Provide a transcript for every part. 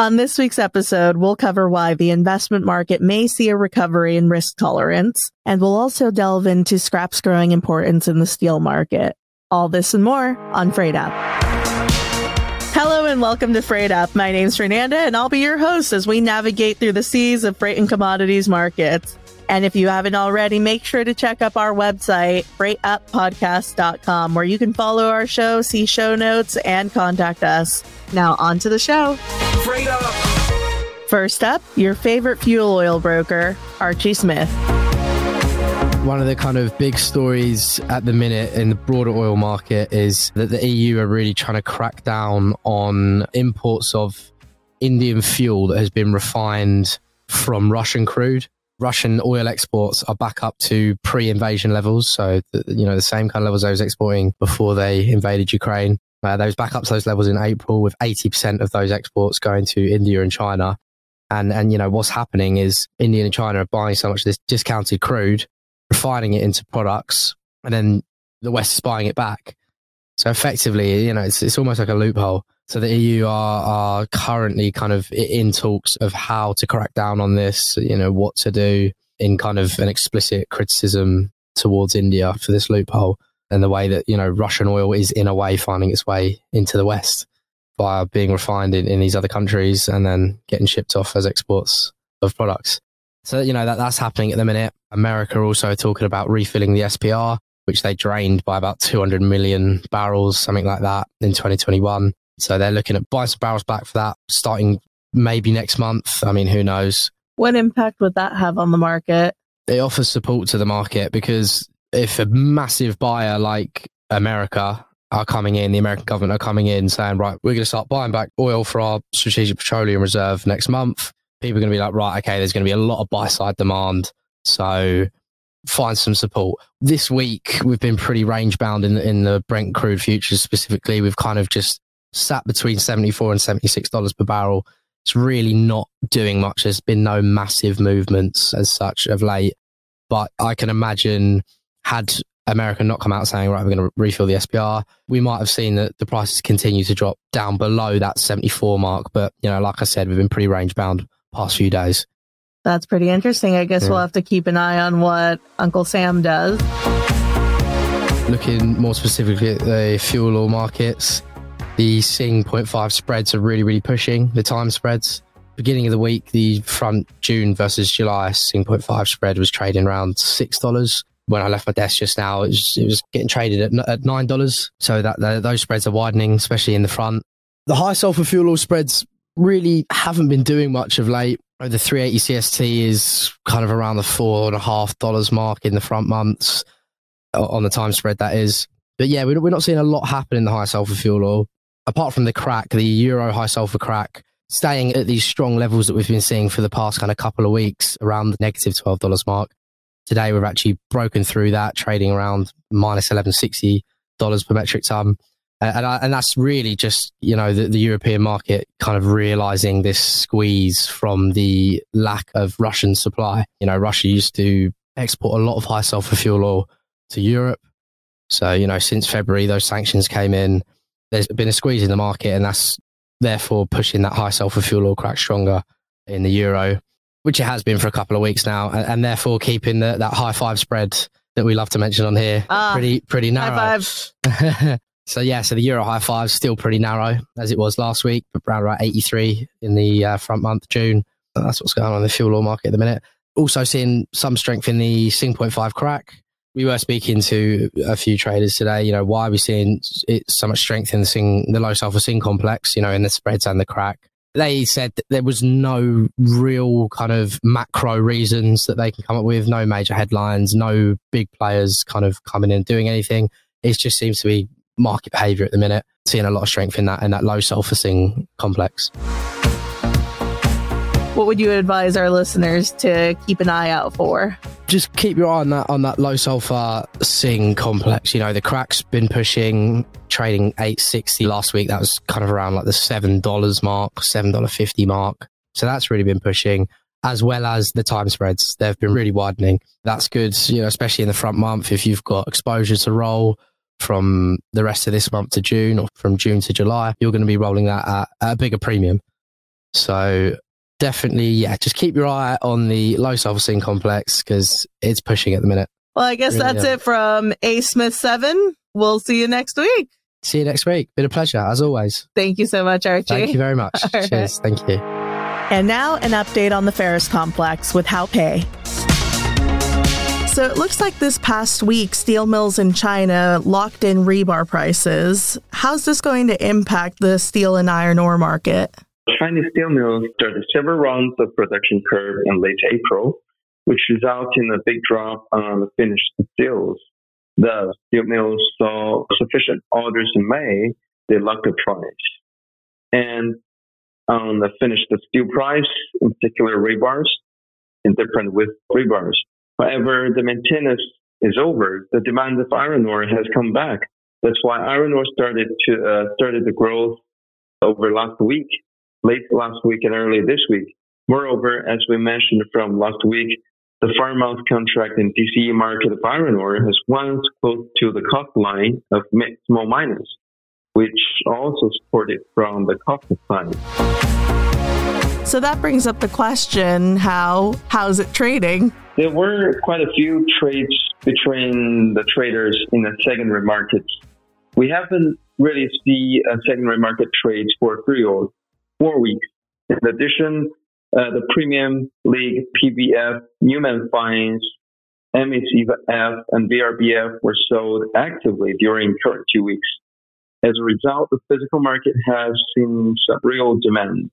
On this week's episode, we'll cover why the investment market may see a recovery in risk tolerance, and we'll also delve into scrap's growing importance in the steel market. All this and more on Freight Up. Hello and welcome to Freight Up. My name's Fernanda and I'll be your host as we navigate through the seas of freight and commodities markets. And if you haven't already, make sure to check up our website, freightuppodcast.com, where you can follow our show, see show notes, and contact us. Now, on to the show. Freight Up! First up, your favorite fuel oil broker, Archie Smith. One of the kind of big stories at the minute in the broader oil market is that the EU are really trying to crack down on imports of Indian fuel that has been refined from Russian crude. Russian oil exports are back up to pre-invasion levels. So, the, you know, the same kind of levels I was exporting before they invaded Ukraine. Uh, those back up to those levels in April with 80% of those exports going to India and China. And, and, you know, what's happening is India and China are buying so much of this discounted crude, refining it into products, and then the West is buying it back. So effectively, you know, it's, it's almost like a loophole. So the EU are, are currently kind of in talks of how to crack down on this, you know, what to do in kind of an explicit criticism towards India for this loophole and the way that, you know, Russian oil is in a way finding its way into the West via being refined in, in these other countries and then getting shipped off as exports of products. So, you know, that, that's happening at the minute. America also talking about refilling the SPR, which they drained by about 200 million barrels, something like that in 2021. So they're looking at buying some barrels back for that starting maybe next month. I mean, who knows? What impact would that have on the market? It offers support to the market because if a massive buyer like America are coming in, the American government are coming in saying, right, we're going to start buying back oil for our strategic petroleum reserve next month. People are going to be like, right, okay, there's going to be a lot of buy side demand. So find some support. This week, we've been pretty range bound in, in the Brent crude futures specifically. We've kind of just sat between 74 and $76 per barrel. It's really not doing much. There's been no massive movements as such of late. But I can imagine had America not come out saying, right, we're going to refill the SPR, we might have seen that the prices continue to drop down below that 74 mark. But, you know, like I said, we've been pretty range bound past few days. That's pretty interesting. I guess yeah. we'll have to keep an eye on what Uncle Sam does. Looking more specifically at the fuel oil markets, the Sing 0.5 spreads are really, really pushing the time spreads. Beginning of the week, the front June versus July Sing 0.5 spread was trading around $6. When I left my desk just now, it was, it was getting traded at, at $9. So that, that those spreads are widening, especially in the front. The high sulfur fuel oil spreads really haven't been doing much of late. The 380 CST is kind of around the four and a half dollars mark in the front months on the time spread. That is, but yeah, we're not seeing a lot happen in the high sulfur fuel oil apart from the crack, the Euro high sulfur crack, staying at these strong levels that we've been seeing for the past kind of couple of weeks around the negative $12 mark. Today, we've actually broken through that, trading around minus $1160 per metric ton. Uh, and, I, and that's really just, you know, the, the European market kind of realizing this squeeze from the lack of Russian supply. You know, Russia used to export a lot of high sulfur fuel oil to Europe. So, you know, since February, those sanctions came in there's been a squeeze in the market, and that's therefore pushing that high sulfur fuel oil crack stronger in the euro, which it has been for a couple of weeks now, and, and therefore keeping the, that high five spread that we love to mention on here ah, pretty pretty narrow. so yeah, so the euro high five is still pretty narrow as it was last week, but around about 83 in the uh, front month June. That's what's going on in the fuel oil market at the minute. Also seeing some strength in the Sing 0.5 crack we were speaking to a few traders today. You know, why are we seeing it, so much strength in the sing, the low sulfur Sing complex? You know, in the spreads and the crack. They said that there was no real kind of macro reasons that they can come up with. No major headlines. No big players kind of coming in and doing anything. It just seems to be market behaviour at the minute. Seeing a lot of strength in that in that low sulfur Sing complex. What would you advise our listeners to keep an eye out for? just keep your eye on that on that low sulfur Sing complex. You know, the crack's been pushing trading 860 last week. That was kind of around like the seven dollars mark, seven dollar fifty mark. So that's really been pushing, as well as the time spreads. They've been really widening. That's good, you know, especially in the front month. If you've got exposure to roll from the rest of this month to June or from June to July, you're going to be rolling that at, at a bigger premium. So definitely, yeah, just keep your eye on the low sulfur complex because it's pushing at the minute. Well, I guess really that's it from A Smith 7. We'll see you next week. See you next week. Been a pleasure, as always. Thank you so much, Archie. Thank you very much. Cheers. Right. Thank you. And now an update on the ferrous complex with Haopei. So it looks like this past week, steel mills in China locked in rebar prices. How's this going to impact the steel and iron ore market? Chinese steel mills started several rounds of production curb in late April, which resulted in a big drop on the finished steels. The steel mills saw sufficient orders in May, they locked the price. And on the finished steel price, in particular rebars, in different with rebars, However, the maintenance is over. The demand of iron ore has come back. That's why iron ore started to uh, started the growth over last week, late last week and early this week. Moreover, as we mentioned from last week, the far month contract in DCE market of iron ore has once close to the cost line of small miners, which also supported from the cost side. So that brings up the question how how's it trading? There were quite a few trades between the traders in the secondary markets. We haven't really seen a secondary market trades for three or four weeks. In addition, uh, the Premium League, PBF, Newman Fines, MACF, and BRBF were sold actively during current two weeks. As a result, the physical market has seen some real demand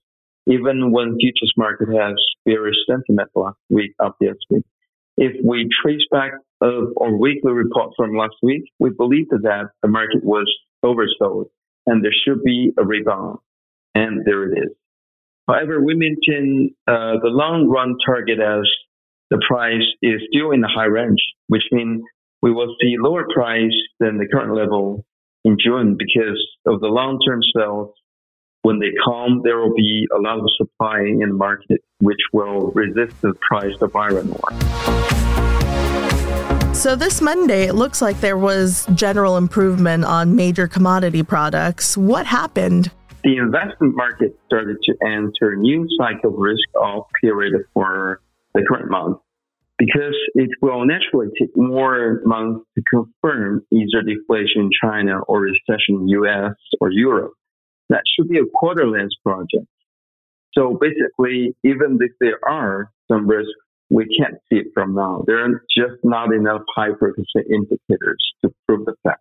even when futures market has very sentiment last week, obviously. If we trace back of our weekly report from last week, we believe that the market was oversold and there should be a rebound. And there it is. However, we maintain uh, the long run target as the price is still in the high range, which means we will see lower price than the current level in June because of the long term sales when they come, there will be a lot of supply in the market, which will resist the price of iron ore. So, this Monday, it looks like there was general improvement on major commodity products. What happened? The investment market started to enter a new cycle of risk off period for the current month because it will naturally take more months to confirm either deflation in China or recession in US or Europe that should be a quarter lens project. So basically, even if there are some risks, we can't see it from now. There are just not enough high frequency indicators to prove the fact.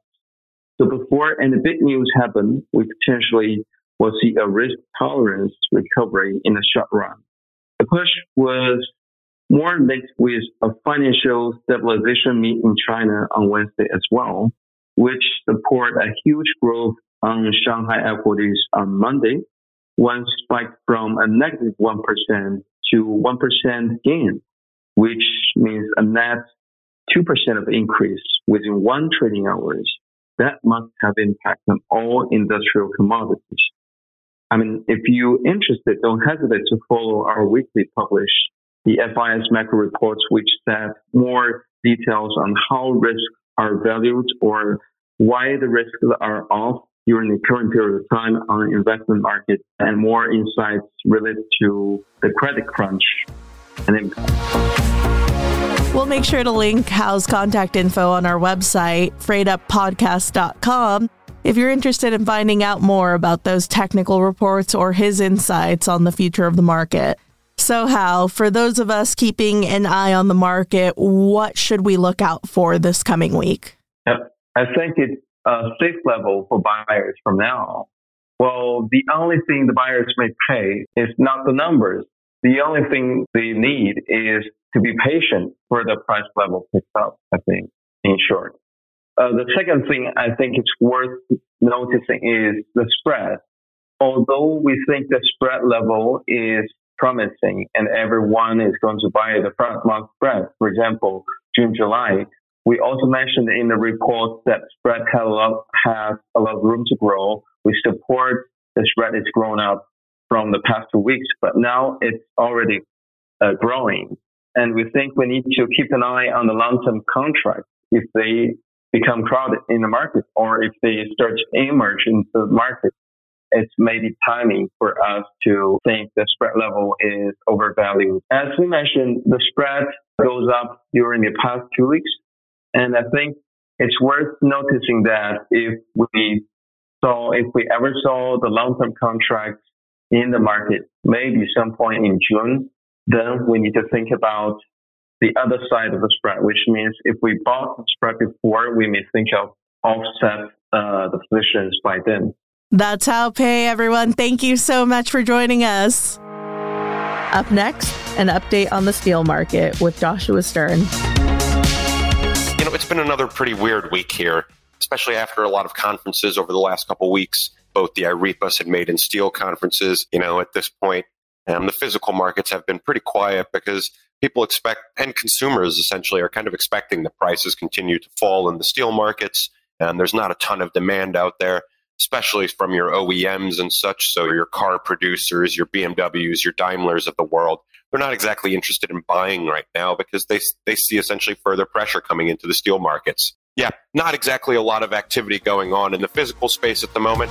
So before any big news happen, we potentially will see a risk tolerance recovery in the short run. The push was more linked with a financial stabilization meet in China on Wednesday as well, which support a huge growth on Shanghai equities on Monday, one spike from a negative 1 to 1% gain, which means a net 2% of increase within one trading hours. That must have impact on all industrial commodities. I mean, if you're interested, don't hesitate to follow our weekly publish, the FIS macro reports, which set more details on how risks are valued or why the risks are off during the current period of time on investment market and more insights related to the credit crunch and. We'll make sure to link Hao's contact info on our website, freightuppodcast.com, if you're interested in finding out more about those technical reports or his insights on the future of the market. So, Hao, for those of us keeping an eye on the market, what should we look out for this coming week? I think it's a uh, safe level for buyers from now. Well, the only thing the buyers may pay is not the numbers. The only thing they need is to be patient for the price level picks up, I think, in short. Uh, the second thing I think it's worth noticing is the spread. Although we think the spread level is promising and everyone is going to buy the front month spread, for example, June, July, we also mentioned in the report that spread has a lot, has a lot of room to grow. We support the spread is grown up from the past two weeks, but now it's already uh, growing. And we think we need to keep an eye on the long-term contracts if they become crowded in the market or if they start to emerge into the market. it's maybe timing for us to think the spread level is overvalued. As we mentioned, the spread goes up during the past two weeks. And I think it's worth noticing that if we saw, if we ever saw the long-term contracts in the market, maybe some point in June, then we need to think about the other side of the spread, which means if we bought the spread before, we may think of offset uh, the positions by then. That's Haopei, everyone. Thank you so much for joining us. Up next, an update on the steel market with Joshua Stern. You know, it's been another pretty weird week here, especially after a lot of conferences over the last couple weeks. Both the IREPAS and Made in Steel conferences, you know, at this point, um, the physical markets have been pretty quiet because people expect, and consumers essentially are kind of expecting the prices continue to fall in the steel markets. And there's not a ton of demand out there especially from your OEMs and such. So your car producers, your BMWs, your Daimlers of the world, they're not exactly interested in buying right now because they they see essentially further pressure coming into the steel markets. Yeah, not exactly a lot of activity going on in the physical space at the moment.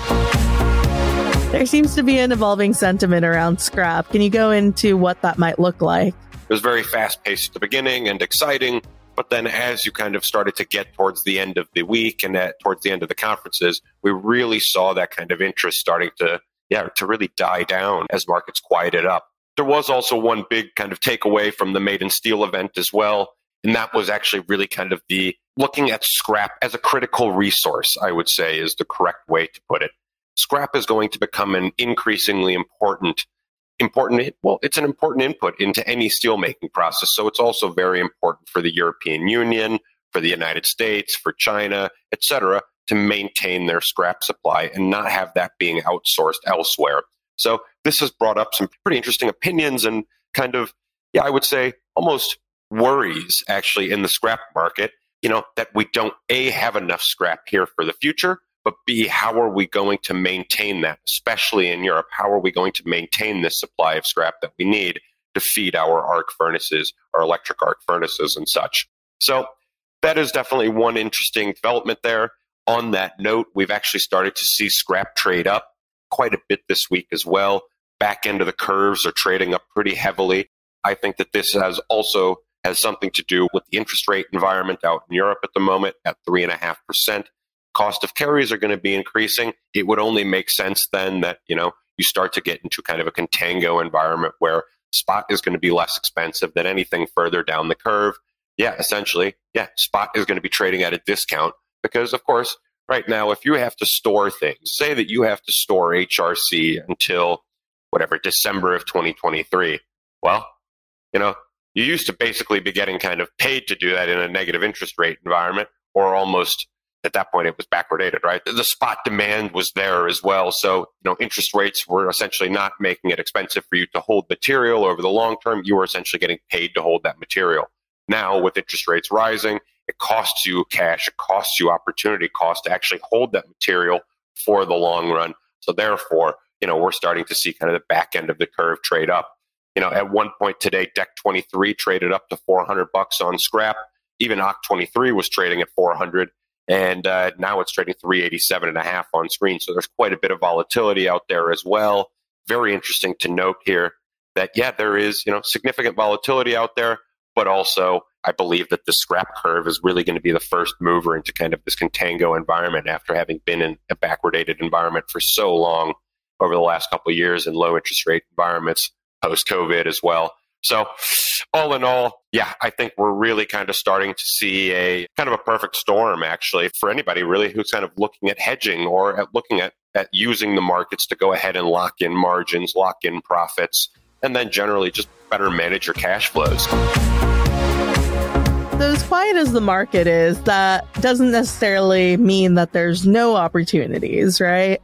There seems to be an evolving sentiment around scrap. Can you go into what that might look like? It was very fast paced at the beginning and exciting. But then as you kind of started to get towards the end of the week and at, towards the end of the conferences, we really saw that kind of interest starting to, yeah, to really die down as markets quieted up. There was also one big kind of takeaway from the Made in Steel event as well. And that was actually really kind of the looking at scrap as a critical resource, I would say is the correct way to put it. Scrap is going to become an increasingly important important well it's an important input into any steelmaking process. So it's also very important for the european union for the united states for china etc to maintain their scrap supply and not have that being outsourced elsewhere. So this has brought up some pretty interesting opinions and kind of yeah i would say almost worries actually in the scrap market you know that we don't a have enough scrap here for the future but B, how are we going to maintain that, especially in Europe? How are we going to maintain this supply of scrap that we need to feed our arc furnaces, our electric arc furnaces, and such? So that is definitely one interesting development there. On that note, we've actually started to see scrap trade up quite a bit this week as well. Back end of the curves are trading up pretty heavily. I think that this has also has something to do with the interest rate environment out in Europe at the moment at three and a half percent cost of carries are going to be increasing, it would only make sense then that, you know, you start to get into kind of a contango environment where spot is going to be less expensive than anything further down the curve. Yeah, essentially, yeah, spot is going to be trading at a discount because, of course, right now, if you have to store things, say that you have to store HRC until whatever, December of 2023, well, you know, you used to basically be getting kind of paid to do that in a negative interest rate environment or almost at that point it was backwardated, right? The spot demand was there as well. So, you know, interest rates were essentially not making it expensive for you to hold material over the long term. You were essentially getting paid to hold that material. Now, with interest rates rising, it costs you cash, it costs you opportunity cost to actually hold that material for the long run. So, therefore, you know, we're starting to see kind of the back end of the curve trade up. You know, at one point today, Deck 23 traded up to 400 bucks on scrap. Even OC 23 was trading at 400 and uh, now it's trading 387 and a half on screen. So there's quite a bit of volatility out there as well. Very interesting to note here that yeah, there is you know significant volatility out there, but also I believe that the scrap curve is really going to be the first mover into kind of this contango environment after having been in a backwardated environment for so long over the last couple of years in low interest rate environments post COVID as well. So, all in all, yeah, I think we're really kind of starting to see a kind of a perfect storm, actually, for anybody really who's kind of looking at hedging or at looking at, at using the markets to go ahead and lock in margins, lock in profits, and then generally just better manage your cash flows. So, as quiet as the market is, that doesn't necessarily mean that there's no opportunities, right?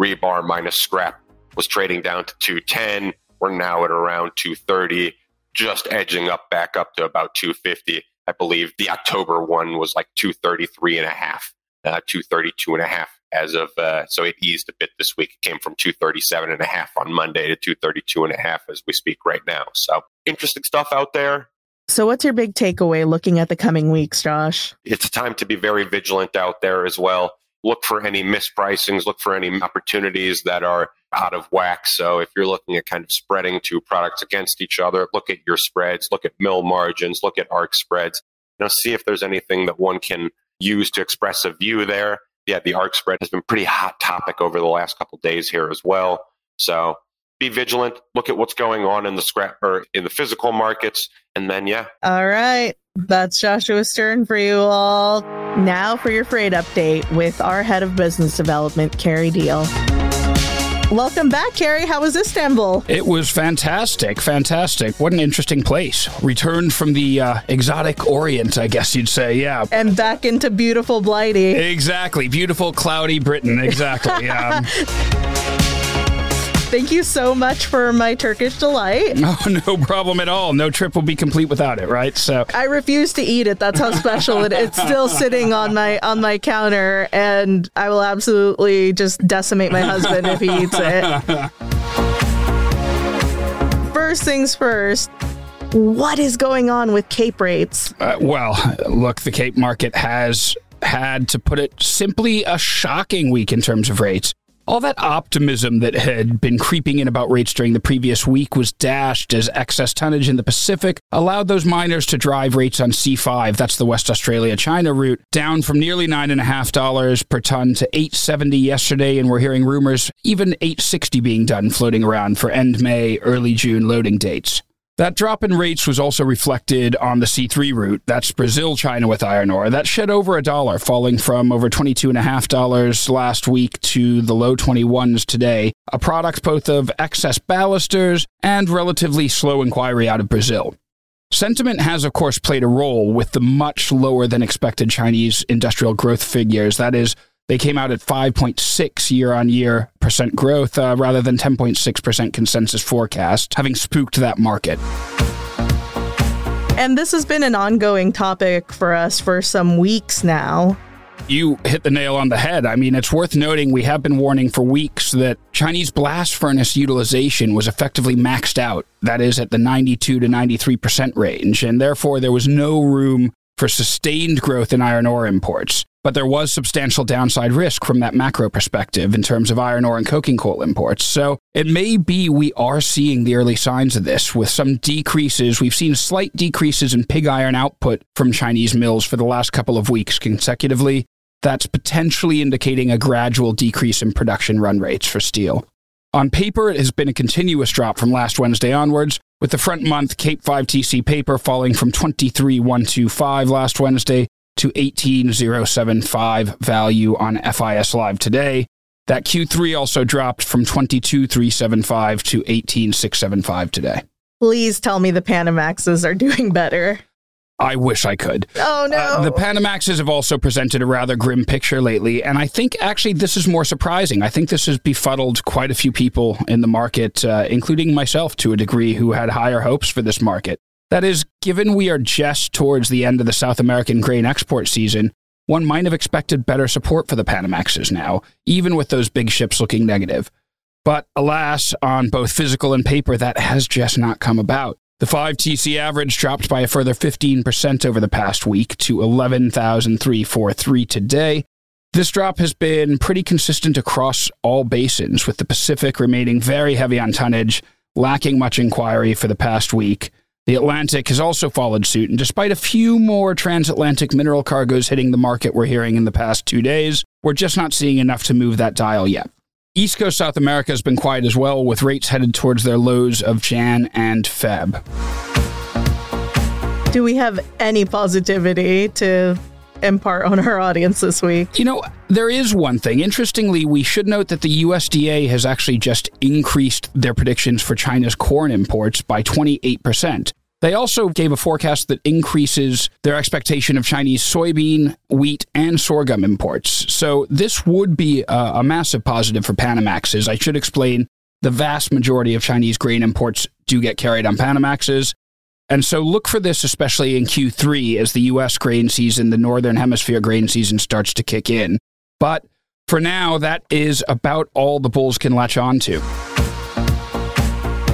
Rebar minus scrap was trading down to 210 we're now at around 230, just edging up back up to about 250. I believe the October one was like 233 and a half, uh, 232 and a half as of, uh, so it eased a bit this week. It came from 237 and a half on Monday to 232 and a half as we speak right now. So interesting stuff out there. So, what's your big takeaway looking at the coming weeks, Josh? It's time to be very vigilant out there as well. look for any mispricings, look for any opportunities that are out of whack. So if you're looking at kind of spreading two products against each other, look at your spreads, look at mill margins, look at arc spreads, you know, see if there's anything that one can use to express a view there. Yeah, the arc spread has been pretty hot topic over the last couple days here as well. So be vigilant, look at what's going on in the scrap or in the physical markets, and then yeah. All right. That's Joshua Stern for you all. Now for your freight update with our head of business development, Carrie Deal. Welcome back, Carrie. How was Istanbul? It was fantastic, fantastic. What an interesting place. Returned from the uh, exotic Orient, I guess you'd say. Yeah. And back into beautiful Blighty. Exactly. Beautiful, cloudy Britain. Exactly. Um, Thank you so much for my Turkish delight. No, no problem at all. No trip will be complete without it, right? So I refuse to eat it. That's how special it is. It's still sitting on my on my counter, and I will absolutely just decimate my husband if he eats it. First things first. What is going on with Cape rates? Uh, well, look, the Cape market has had, to put it simply, a shocking week in terms of rates. All that optimism that had been creeping in about rates during the previous week was dashed as excess tonnage in the Pacific allowed those miners to drive rates on C5, that's the West Australia China route, down from nearly $9.5 per ton to 870 yesterday, and we're hearing rumors even 860 being done floating around for end May, early June loading dates. That drop in rates was also reflected on the C3 route. That's Brazil China with iron ore. That shed over a dollar, falling from over $22.5 last week to the low 21s today. A product both of excess ballasters and relatively slow inquiry out of Brazil. Sentiment has, of course, played a role with the much lower than expected Chinese industrial growth figures. That is, they came out at 5.6 year on year percent growth uh, rather than 10.6% consensus forecast, having spooked that market. And this has been an ongoing topic for us for some weeks now. You hit the nail on the head. I mean, it's worth noting we have been warning for weeks that Chinese blast furnace utilization was effectively maxed out. That is at the 92 to 93% range, and therefore there was no room for sustained growth in iron ore imports. But there was substantial downside risk from that macro perspective in terms of iron ore and coking coal imports. So it may be we are seeing the early signs of this with some decreases. We've seen slight decreases in pig iron output from Chinese mills for the last couple of weeks consecutively. That's potentially indicating a gradual decrease in production run rates for steel. On paper, it has been a continuous drop from last Wednesday onwards, with the front month Cape 5 TC paper falling from 23125 last Wednesday to 18075 value on FIS Live today. That Q3 also dropped from 22375 to 18675 today. Please tell me the Panamaxes are doing better. I wish I could. Oh no. Uh, the Panamaxes have also presented a rather grim picture lately, and I think actually this is more surprising. I think this has befuddled quite a few people in the market, uh, including myself to a degree, who had higher hopes for this market. That is, given we are just towards the end of the South American grain export season, one might have expected better support for the Panamaxes now, even with those big ships looking negative. But alas, on both physical and paper, that has just not come about. The 5TC average dropped by a further 15% over the past week to 11,343 today. This drop has been pretty consistent across all basins, with the Pacific remaining very heavy on tonnage, lacking much inquiry for the past week. The Atlantic has also followed suit, and despite a few more transatlantic mineral cargoes hitting the market we're hearing in the past two days, we're just not seeing enough to move that dial yet. East Coast South America has been quiet as well, with rates headed towards their lows of Jan and Feb. Do we have any positivity to impart on our audience this week? You know, there is one thing. Interestingly, we should note that the USDA has actually just increased their predictions for China's corn imports by 28%. They also gave a forecast that increases their expectation of Chinese soybean, wheat, and sorghum imports. So this would be a, a massive positive for Panamaxes. I should explain the vast majority of Chinese grain imports do get carried on Panamaxes. And so look for this, especially in Q3, as the US grain season, the Northern Hemisphere grain season starts to kick in. But for now, that is about all the bulls can latch on to.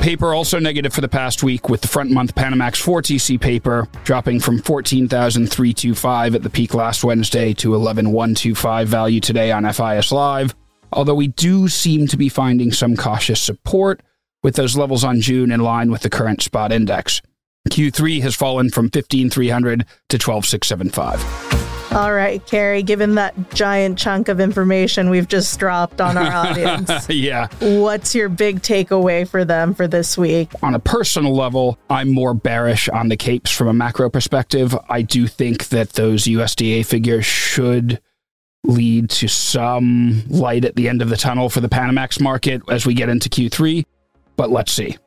paper also negative for the past week with the front month Panamax 4TC paper dropping from 14,325 at the peak last Wednesday to 11,125 value today on FIS Live. Although we do seem to be finding some cautious support with those levels on June in line with the current spot index. Q3 has fallen from 15,300 to 12,675. All right, Carrie, given that giant chunk of information we've just dropped on our audience, yeah. what's your big takeaway for them for this week? On a personal level, I'm more bearish on the capes from a macro perspective. I do think that those USDA figures should lead to some light at the end of the tunnel for the Panamax market as we get into Q3, but let's see.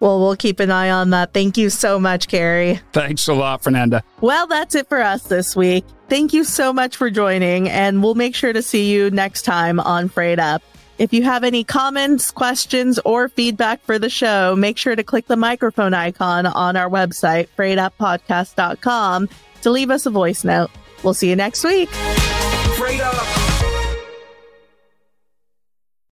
Well, we'll keep an eye on that. Thank you so much, Carrie. Thanks a lot, Fernanda. Well, that's it for us this week. Thank you so much for joining, and we'll make sure to see you next time on Freight Up. If you have any comments, questions, or feedback for the show, make sure to click the microphone icon on our website, freightuppodcast.com, to leave us a voice note. We'll see you next week.